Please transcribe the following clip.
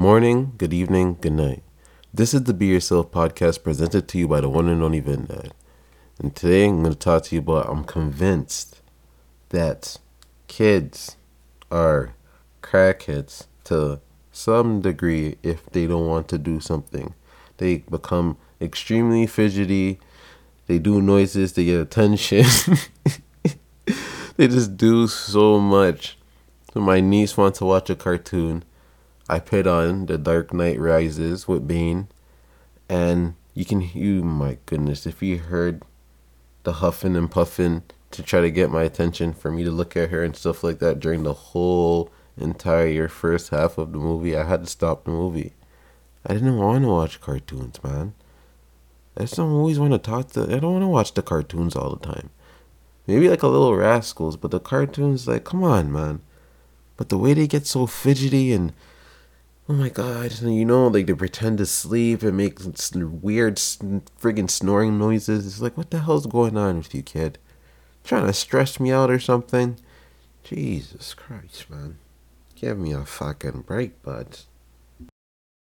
Morning, good evening, good night. This is the Be Yourself podcast presented to you by the one and only Vin Dad. And today I'm going to talk to you about I'm convinced that kids are crackheads to some degree if they don't want to do something. They become extremely fidgety, they do noises, they get attention. they just do so much. So my niece wants to watch a cartoon I put on The Dark Knight Rises with Bane, and you can, you my goodness, if you heard the huffing and puffing to try to get my attention for me to look at her and stuff like that during the whole entire first half of the movie, I had to stop the movie. I didn't want to watch cartoons, man. I just don't always want to talk to. I don't want to watch the cartoons all the time. Maybe like a little rascals, but the cartoons, like, come on, man. But the way they get so fidgety and Oh my god, you know, like they pretend to sleep and make weird friggin' snoring noises. It's like, what the hell's going on with you, kid? Trying to stress me out or something? Jesus Christ, man. Give me a fucking break, bud.